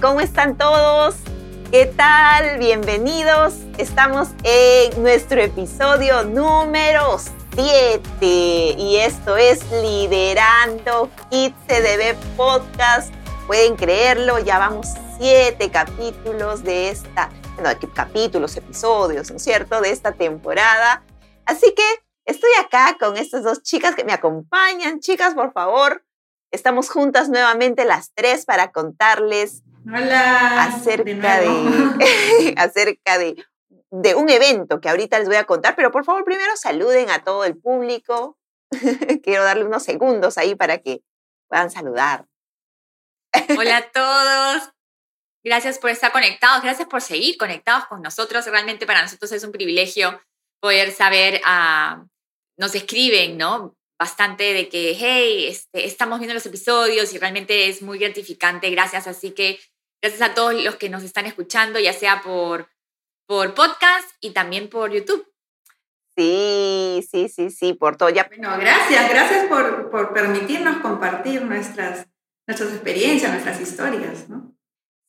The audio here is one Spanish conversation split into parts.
¿cómo están todos? ¿Qué tal? Bienvenidos. Estamos en nuestro episodio número 7 y esto es Liderando Kids CDB Podcast. Pueden creerlo, ya vamos siete capítulos de esta, bueno, capítulos, episodios, ¿no es cierto?, de esta temporada. Así que estoy acá con estas dos chicas que me acompañan. Chicas, por favor, Estamos juntas nuevamente las tres para contarles acerca, de, acerca de, de, un evento que ahorita les voy a contar, pero por favor primero saluden a todo el público. Quiero darle unos segundos ahí para que puedan saludar. Hola a todos. Gracias por estar conectados, gracias por seguir conectados con nosotros. Realmente para nosotros es un privilegio poder saber, uh, nos escriben, ¿no? bastante de que, hey, este, estamos viendo los episodios y realmente es muy gratificante, gracias. Así que gracias a todos los que nos están escuchando, ya sea por, por podcast y también por YouTube. Sí, sí, sí, sí, por todo. Ya. Bueno, gracias, gracias por, por permitirnos compartir nuestras, nuestras experiencias, nuestras historias, ¿no?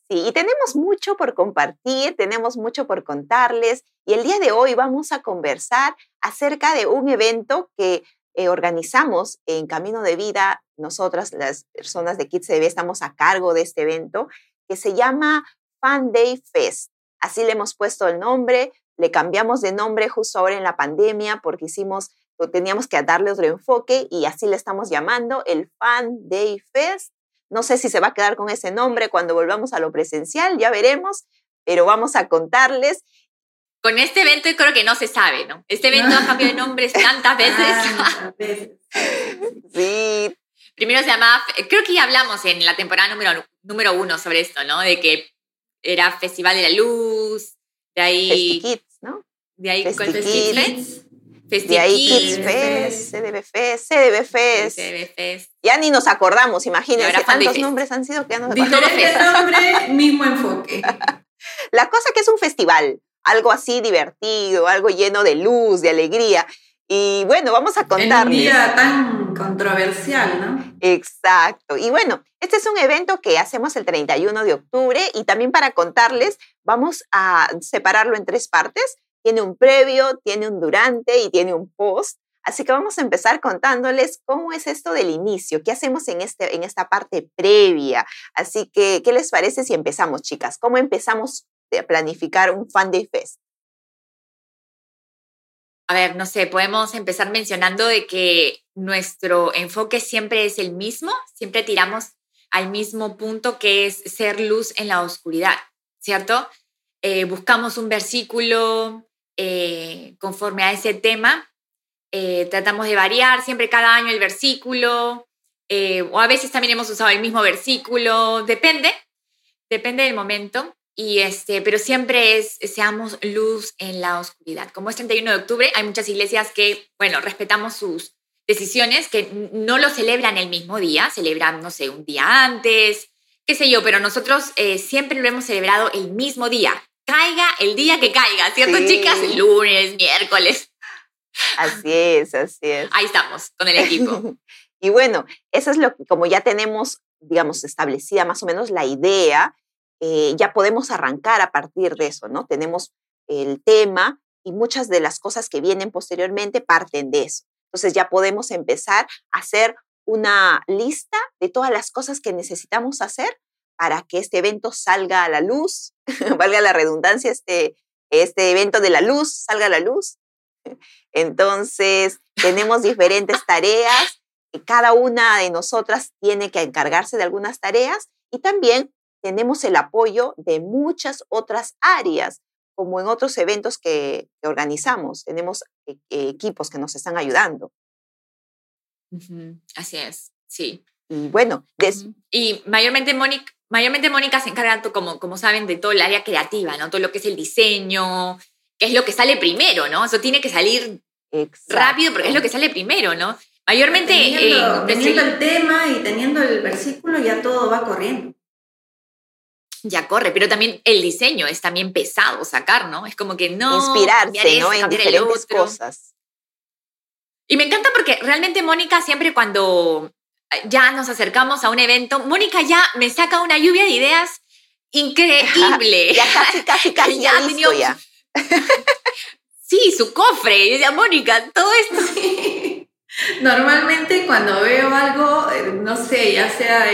Sí, y tenemos mucho por compartir, tenemos mucho por contarles y el día de hoy vamos a conversar acerca de un evento que eh, organizamos en Camino de Vida, nosotras, las personas de Kids TV, estamos a cargo de este evento que se llama Fan Day Fest. Así le hemos puesto el nombre, le cambiamos de nombre justo ahora en la pandemia porque hicimos, teníamos que darle otro enfoque y así le estamos llamando el Fan Day Fest. No sé si se va a quedar con ese nombre cuando volvamos a lo presencial, ya veremos, pero vamos a contarles con este evento creo que no se sabe, ¿no? Este evento ha cambiado de nombres tantas veces. sí. Primero se llamaba, creo que ya hablamos en la temporada número, número uno sobre esto, ¿no? De que era Festival de la Luz, de ahí... Kids, ¿no? De ahí, ¿cuál es Kids? de ahí Kids Fest, CDB Fest, CDB Fest. CDB Fest. Ya ni nos acordamos, imagínense, tantos nombres han sido que ya nos Diferente nombre, mismo enfoque. La cosa que es un festival, algo así divertido, algo lleno de luz, de alegría. Y bueno, vamos a contarles. En un día tan controversial, ¿no? Exacto. Y bueno, este es un evento que hacemos el 31 de octubre y también para contarles, vamos a separarlo en tres partes. Tiene un previo, tiene un durante y tiene un post. Así que vamos a empezar contándoles cómo es esto del inicio, qué hacemos en, este, en esta parte previa. Así que, ¿qué les parece si empezamos, chicas? ¿Cómo empezamos planificar un Fan Day Fest? A ver, no sé, podemos empezar mencionando de que nuestro enfoque siempre es el mismo, siempre tiramos al mismo punto que es ser luz en la oscuridad, ¿cierto? Eh, buscamos un versículo eh, conforme a ese tema, eh, tratamos de variar siempre cada año el versículo, o a veces también hemos usado el mismo versículo, depende, depende del momento. Y este, pero siempre es, seamos luz en la oscuridad. Como es 31 de octubre, hay muchas iglesias que, bueno, respetamos sus decisiones, que no lo celebran el mismo día, celebran, no sé, un día antes, qué sé yo, pero nosotros eh, siempre lo hemos celebrado el mismo día. Caiga el día que caiga, ¿cierto, chicas? Lunes, miércoles. Así es, así es. Ahí estamos, con el equipo. y bueno, eso es lo que, como ya tenemos, digamos, establecida más o menos la idea, eh, ya podemos arrancar a partir de eso, ¿no? Tenemos el tema y muchas de las cosas que vienen posteriormente parten de eso. Entonces ya podemos empezar a hacer una lista de todas las cosas que necesitamos hacer para que este evento salga a la luz, valga la redundancia, este, este evento de la luz salga a la luz. Entonces, tenemos diferentes tareas, y cada una de nosotras tiene que encargarse de algunas tareas y también tenemos el apoyo de muchas otras áreas, como en otros eventos que, organizamos. Tenemos e, equipos que nos están ayudando. Así es, sí. Y bueno, y mayormente Mónica, mayormente Mónica se encarga, como, como saben, de todo el área creativa, ¿no? Todo lo que es el diseño, que es lo que sale primero, ¿no? Eso tiene que salir rápido porque es lo que sale primero, ¿no? Mayormente... teniendo el tema y teniendo el versículo ya todo va corriendo ya corre, pero también el diseño es también pesado sacar, ¿no? Es como que no... Inspirarse, ¿no? En diferentes cosas. Y me encanta porque realmente Mónica siempre cuando ya nos acercamos a un evento, Mónica ya me saca una lluvia de ideas increíble. ya casi, casi, casi ya, listo ya. sí, su cofre. Y decía, Mónica, todo esto. Normalmente cuando veo algo, eh, no sé, ya sea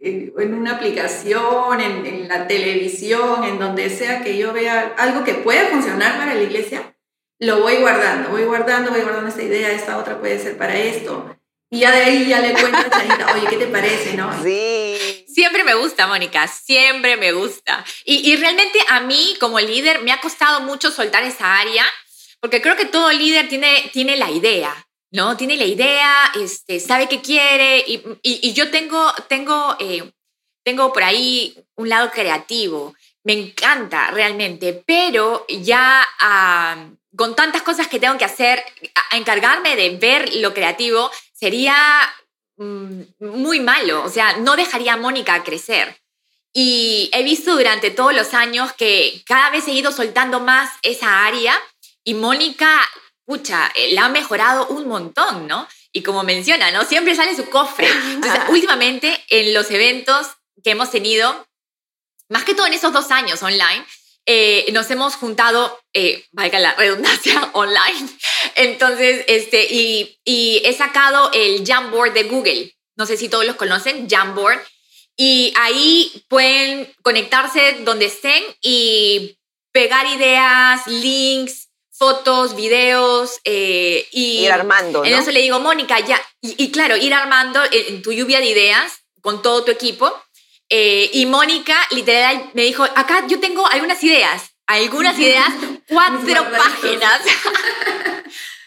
en una aplicación, en, en, la televisión, en donde sea que yo vea algo que pueda funcionar para la iglesia, lo voy guardando, voy guardando, voy guardando esta idea, esta otra puede ser para esto. Y ya de ahí ya le cuento a Chanita, oye, ¿qué te parece, no? Sí. Siempre me gusta, Mónica, siempre me gusta. Y, y realmente a mí como líder me ha costado mucho soltar esa área, porque creo que todo líder tiene, tiene la idea, ¿no? Tiene la idea, este, sabe qué quiere y, y, yo tengo, tengo, eh, tengo por ahí un lado creativo. Me encanta realmente, pero ya con tantas cosas que tengo que hacer, a, encargarme de ver lo creativo sería mm, muy malo, o sea, no dejaría a Mónica crecer. Y he visto durante todos los años que cada vez he ido soltando más esa área y Mónica pucha, eh, la ha mejorado un montón, ¿no? Y como menciona, ¿no? Siempre sale su cofre. Entonces, últimamente, en los eventos que hemos tenido, más que todo en esos dos años online, eh, nos hemos juntado, eh, valga la redundancia, online. Entonces, este, y, y he sacado el Jamboard de Google. No sé si todos los conocen, Jamboard. Y ahí pueden conectarse donde estén y pegar ideas, links, fotos, videos eh, y... Ir armando. En eso le digo, Mónica, ya, y, claro, ir armando en tu lluvia de ideas con todo tu equipo. Eh, y Mónica literal me dijo, acá yo tengo algunas ideas, algunas ideas, cuatro páginas.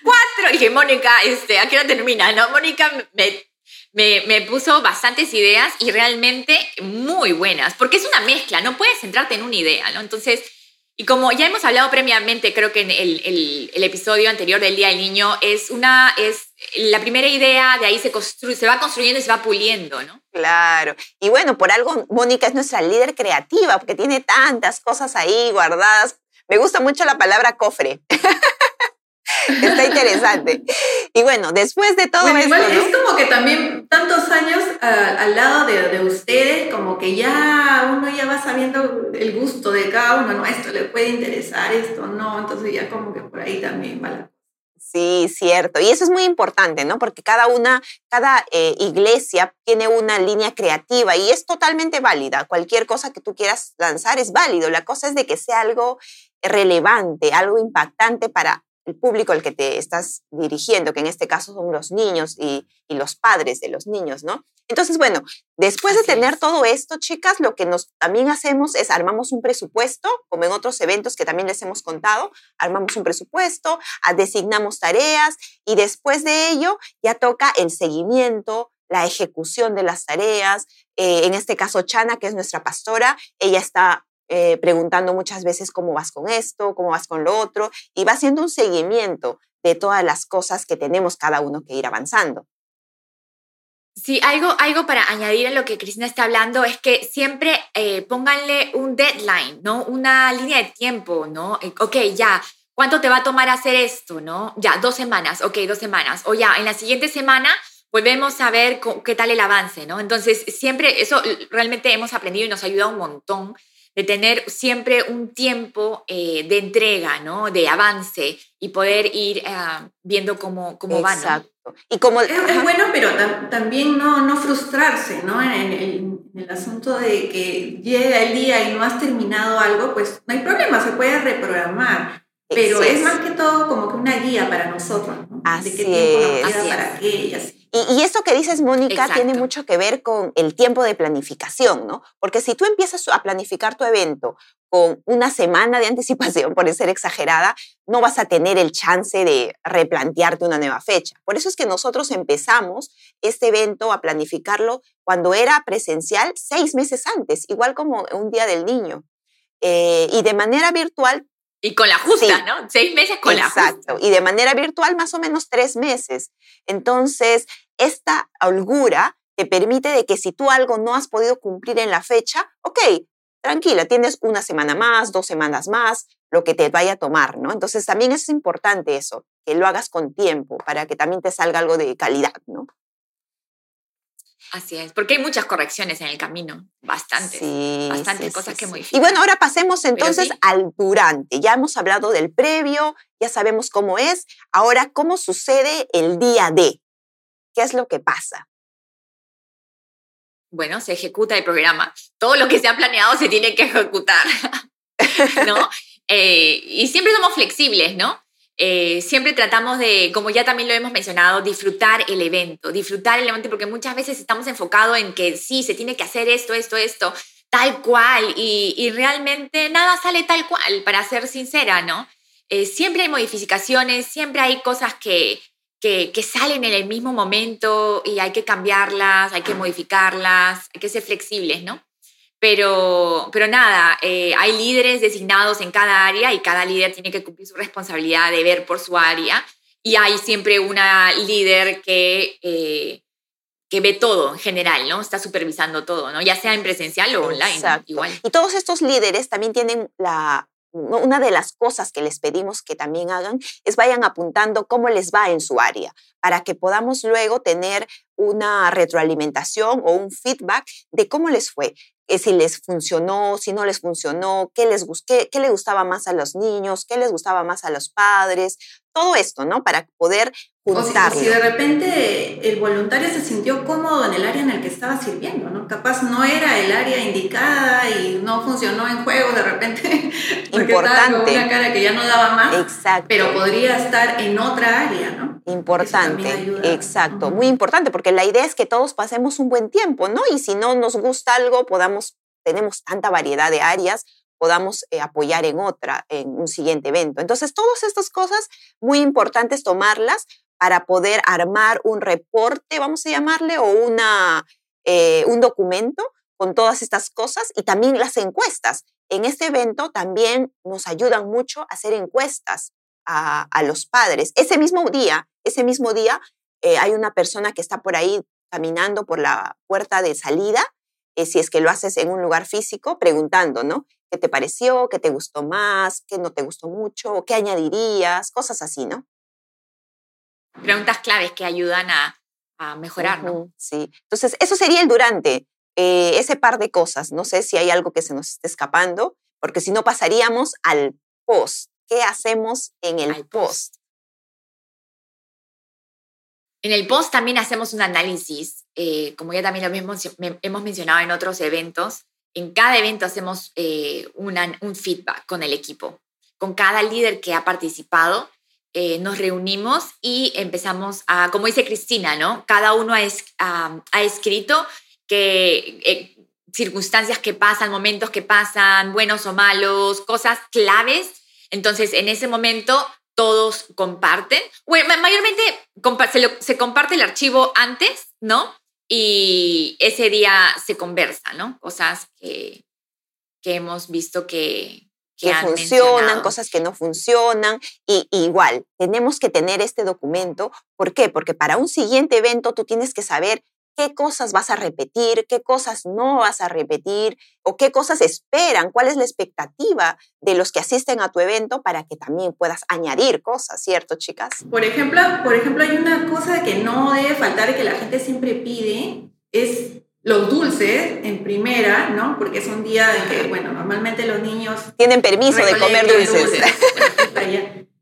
cuatro. Y dije, Mónica, este, ¿a qué hora termina? No, Mónica me, me, me, puso bastantes ideas y realmente muy buenas, porque es una mezcla, no puedes centrarte en una idea, ¿no? Entonces y como ya hemos hablado previamente, creo que en el, episodio anterior del Día del Niño, es una, es la primera idea, de ahí se, construye, se va construyendo y se va puliendo, ¿no? Claro. Y bueno, por algo Mónica es nuestra líder creativa, porque tiene tantas cosas ahí guardadas. Me gusta mucho la palabra cofre. Está interesante. Y bueno, después de todo esto, Es como que también tantos años ah, al lado de, de, ustedes, como que ya uno ya va sabiendo el gusto de cada uno, ¿no? Esto le puede interesar, esto no, entonces ya como que por ahí también va Sí, cierto. Y eso es muy importante, ¿no? Porque cada una, cada eh, iglesia tiene una línea creativa y es totalmente válida. Cualquier cosa que tú quieras lanzar es válido. La cosa es de que sea algo relevante, algo impactante para el público al que te estás dirigiendo, que en este caso son los niños y, los padres de los niños, ¿no? Entonces, bueno, después de tener todo esto, chicas, lo que nos también hacemos es armamos un presupuesto, como en otros eventos que también les hemos contado, armamos un presupuesto, designamos tareas y después de ello ya toca el seguimiento, la ejecución de las tareas. Eh, en este caso, Chana, que es nuestra pastora, ella está eh, preguntando muchas veces cómo vas con esto, cómo vas con lo otro, y va haciendo un seguimiento de todas las cosas que tenemos cada uno que ir avanzando. Sí, algo, algo para añadir a lo que Cristina está hablando es que siempre eh, pónganle un deadline, ¿no? Una línea de tiempo, ¿no? Eh, ok, ya, ¿cuánto te va a tomar hacer esto, ¿no? Ya, dos semanas, ok, dos semanas. O ya, en la siguiente semana volvemos a ver qué tal el avance, ¿no? Entonces, siempre eso realmente hemos aprendido y nos ayuda un montón de tener siempre un tiempo eh, de entrega, ¿no? De avance y poder ir ah, viendo cómo, cómo van. Exacto. Y como, es, bueno, pero también no, no frustrarse, ¿no? En el, el, asunto de que llega el día y no has terminado algo, pues no hay problema, se puede reprogramar. Pero es. más que todo como que una guía para nosotros, ¿no? Así de qué tiempo nos queda para qué y así. Y, esto que dices, Mónica, tiene mucho que ver con el tiempo de planificación, ¿no? Porque si tú empiezas a planificar tu evento con una semana de anticipación, por ser exagerada, no vas a tener el chance de replantearte una nueva fecha. Por eso es que nosotros empezamos este evento a planificarlo cuando era presencial seis meses antes, igual como un día del niño. Eh, y de manera virtual y con la justa, ¿no? Seis meses con la justa. Exacto. Y de manera virtual más o menos tres meses. Entonces, esta holgura te permite de que si tú algo no has podido cumplir en la fecha, ok, tranquila, tienes una semana más, dos semanas más, lo que te vaya a tomar, ¿no? Entonces también es importante eso, que lo hagas con tiempo para que también te salga algo de calidad, ¿no? Así es, porque hay muchas correcciones en el camino, bastantes, bastantes cosas que modificar. Y bueno, ahora pasemos entonces al durante. Ya hemos hablado del previo, ya sabemos cómo es. Ahora, ¿cómo sucede el día de? ¿Qué es lo que pasa? Bueno, se ejecuta el programa. Todo lo que se ha planeado se tiene que ejecutar, ¿no? Eh, y siempre somos flexibles, ¿no? Eh, siempre tratamos de, como ya también lo hemos mencionado, disfrutar el evento, disfrutar el evento, porque muchas veces estamos enfocados en que sí, se tiene que hacer esto, esto, esto, tal cual, y, realmente nada sale tal cual, para ser sincera, ¿no? Eh, siempre hay modificaciones, siempre hay cosas que, que, que, salen en el mismo momento y hay que cambiarlas, hay que modificarlas, hay que ser flexibles, ¿no? Pero, pero nada, eh, hay líderes designados en cada área y cada líder tiene que cumplir su responsabilidad de ver por su área. Y hay siempre una líder que, eh, que ve todo en general, ¿no? Está supervisando todo, ¿no? Ya sea en presencial o online, igual. Y todos estos líderes también tienen la, una de las cosas que les pedimos que también hagan es vayan apuntando cómo les va en su área para que podamos luego tener una retroalimentación o un feedback de cómo les fue. Eh, si les funcionó, si no les funcionó, qué les, qué, qué le gustaba más a los niños, qué les gustaba más a los padres, todo esto, ¿no? Para poder juntarlo. O si, de repente el voluntario se sintió cómodo en el área en el que estaba sirviendo, ¿no? Capaz no era el área indicada y no funcionó en juego de repente. Importante. una cara que ya no daba más. Exacto. Pero podría estar en otra área, ¿no? Importante. Exacto. Muy importante porque la idea es que todos pasemos un buen tiempo, ¿no? Y si no nos gusta algo, podamos, tenemos tanta variedad de áreas, podamos eh, apoyar en otra, en un siguiente evento. Entonces, todas estas cosas muy importantes tomarlas para poder armar un reporte, vamos a llamarle, o una, eh, un documento con todas estas cosas y también las encuestas. En este evento también nos ayudan mucho a hacer encuestas a, los padres. Ese mismo día, ese mismo día, eh, hay una persona que está por ahí caminando por la puerta de salida, si es que lo haces en un lugar físico, preguntando, ¿no? ¿Qué te pareció? ¿Qué te gustó más? ¿Qué no te gustó mucho? ¿Qué añadirías? Cosas así, ¿no? Preguntas claves que ayudan a, mejorar, ¿no? Sí. Entonces, eso sería el durante, eh, ese par de cosas. No sé si hay algo que se nos esté escapando, porque si no pasaríamos al post. ¿Qué hacemos en el post? En el post también hacemos un análisis, eh, como ya también lo hemos mencionado en otros eventos, en cada evento hacemos eh, un feedback con el equipo. Con cada líder que ha participado, eh, nos reunimos y empezamos a, como dice Cristina, ¿no? Cada uno ha, ha, escrito que eh, circunstancias que pasan, momentos que pasan, buenos o malos, cosas claves. Entonces, en ese momento, todos comparten. Bueno, mayormente se comparte el archivo antes, ¿no? Y ese día se conversa, ¿no? Cosas que, que hemos visto que, que, funcionan, cosas que no funcionan. Y, igual, tenemos que tener este documento. ¿Por qué? Porque para un siguiente evento tú tienes que saber qué cosas vas a repetir, qué cosas no vas a repetir o qué cosas esperan, cuál es la expectativa de los que asisten a tu evento para que también puedas añadir cosas, ¿cierto, chicas? Por ejemplo, por ejemplo hay una cosa que no debe faltar y que la gente siempre pide, es los dulces en primera, ¿no? Porque es un día en que, bueno, normalmente los niños... Tienen permiso de comer dulces.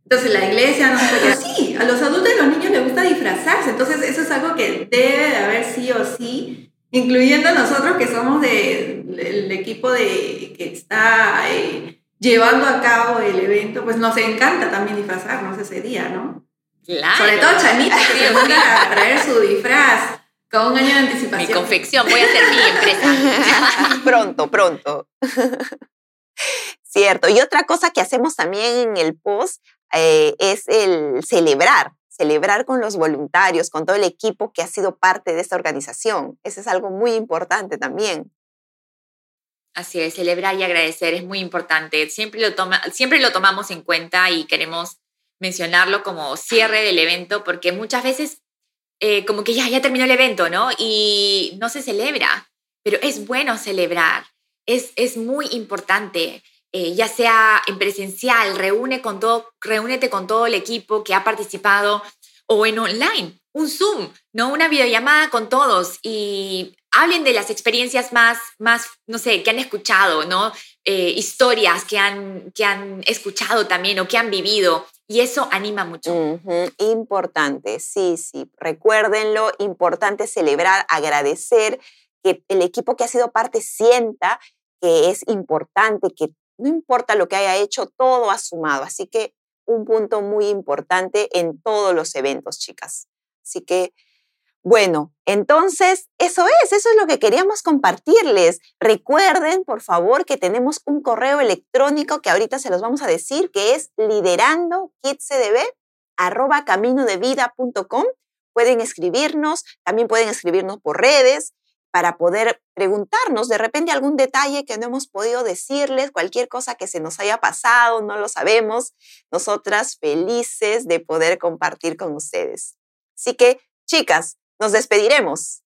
Entonces la iglesia, no sé Sí, a los adultos y a los niños les gusta disfrazarse, entonces eso es algo que debe de haber sí o sí, incluyendo nosotros que somos del equipo de, que está eh, llevando a cabo el evento, pues nos encanta también disfrazarnos ese día, ¿no? Claro. Sobre todo Chanita, que se gusta a traer su disfraz con un año de anticipación. Mi confección, voy a hacer mi empresa. pronto, pronto. Cierto. Y otra cosa que hacemos también en el post eh, es el celebrar, celebrar con los voluntarios, con todo el equipo que ha sido parte de esta organización. Eso es algo muy importante también. Así es, celebrar y agradecer es muy importante. Siempre lo, siempre lo tomamos en cuenta y queremos mencionarlo como cierre del evento porque muchas veces eh, como que ya, ya terminó el evento, ¿no? Y no se celebra, pero es bueno celebrar, es, es muy importante. Eh, ya sea en presencial, reúne con todo, reúnete con todo el equipo que ha participado, o en online, un Zoom, ¿no? Una videollamada con todos y hablen de las experiencias más, más no sé, que han escuchado, ¿no? Eh, historias que han, que han escuchado también o que han vivido. Y eso anima mucho. Importante, sí, sí. Recuérdenlo, importante celebrar, agradecer, que el equipo que ha sido parte sienta que es importante, que no importa lo que haya hecho, todo ha sumado. Así que un punto muy importante en todos los eventos, chicas. Así que, bueno, entonces eso es, eso es lo que queríamos compartirles. Recuerden, por favor, que tenemos un correo electrónico que ahorita se los vamos a decir, que es liderando arroba caminodevida.com. Pueden escribirnos, también pueden escribirnos por redes para poder preguntarnos de repente algún detalle que no hemos podido decirles, cualquier cosa que se nos haya pasado, no lo sabemos. Nosotras felices de poder compartir con ustedes. Así que, chicas, nos despediremos.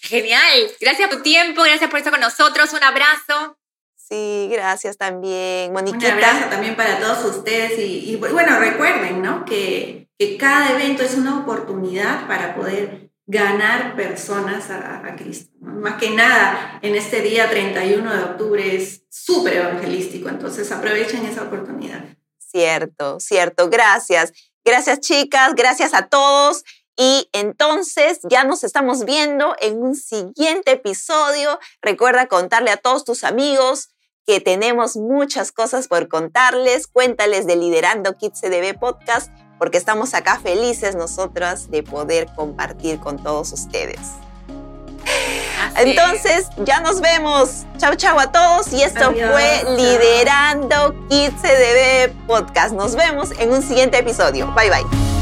Genial. Gracias por tu tiempo, gracias por estar con nosotros. Un abrazo. Sí, gracias también, Moniquita. Un abrazo también para todos ustedes y, bueno, recuerden, ¿no? Que, que cada evento es una oportunidad para poder ganar personas a, Cristo. Más que nada, en este día 31 de octubre es súper evangelístico, entonces aprovechen esa oportunidad. Cierto, cierto. Gracias. Gracias chicas, gracias a todos. Y entonces ya nos estamos viendo en un siguiente episodio. Recuerda contarle a todos tus amigos que tenemos muchas cosas por contarles. Cuéntales de Liderando Kids CDB Podcast porque estamos acá felices nosotras de poder compartir con todos ustedes. Entonces, ya nos vemos. Chau, chau a todos. Y esto fue Liderando Kids CDB Podcast. Nos vemos en un siguiente episodio. Bye, bye.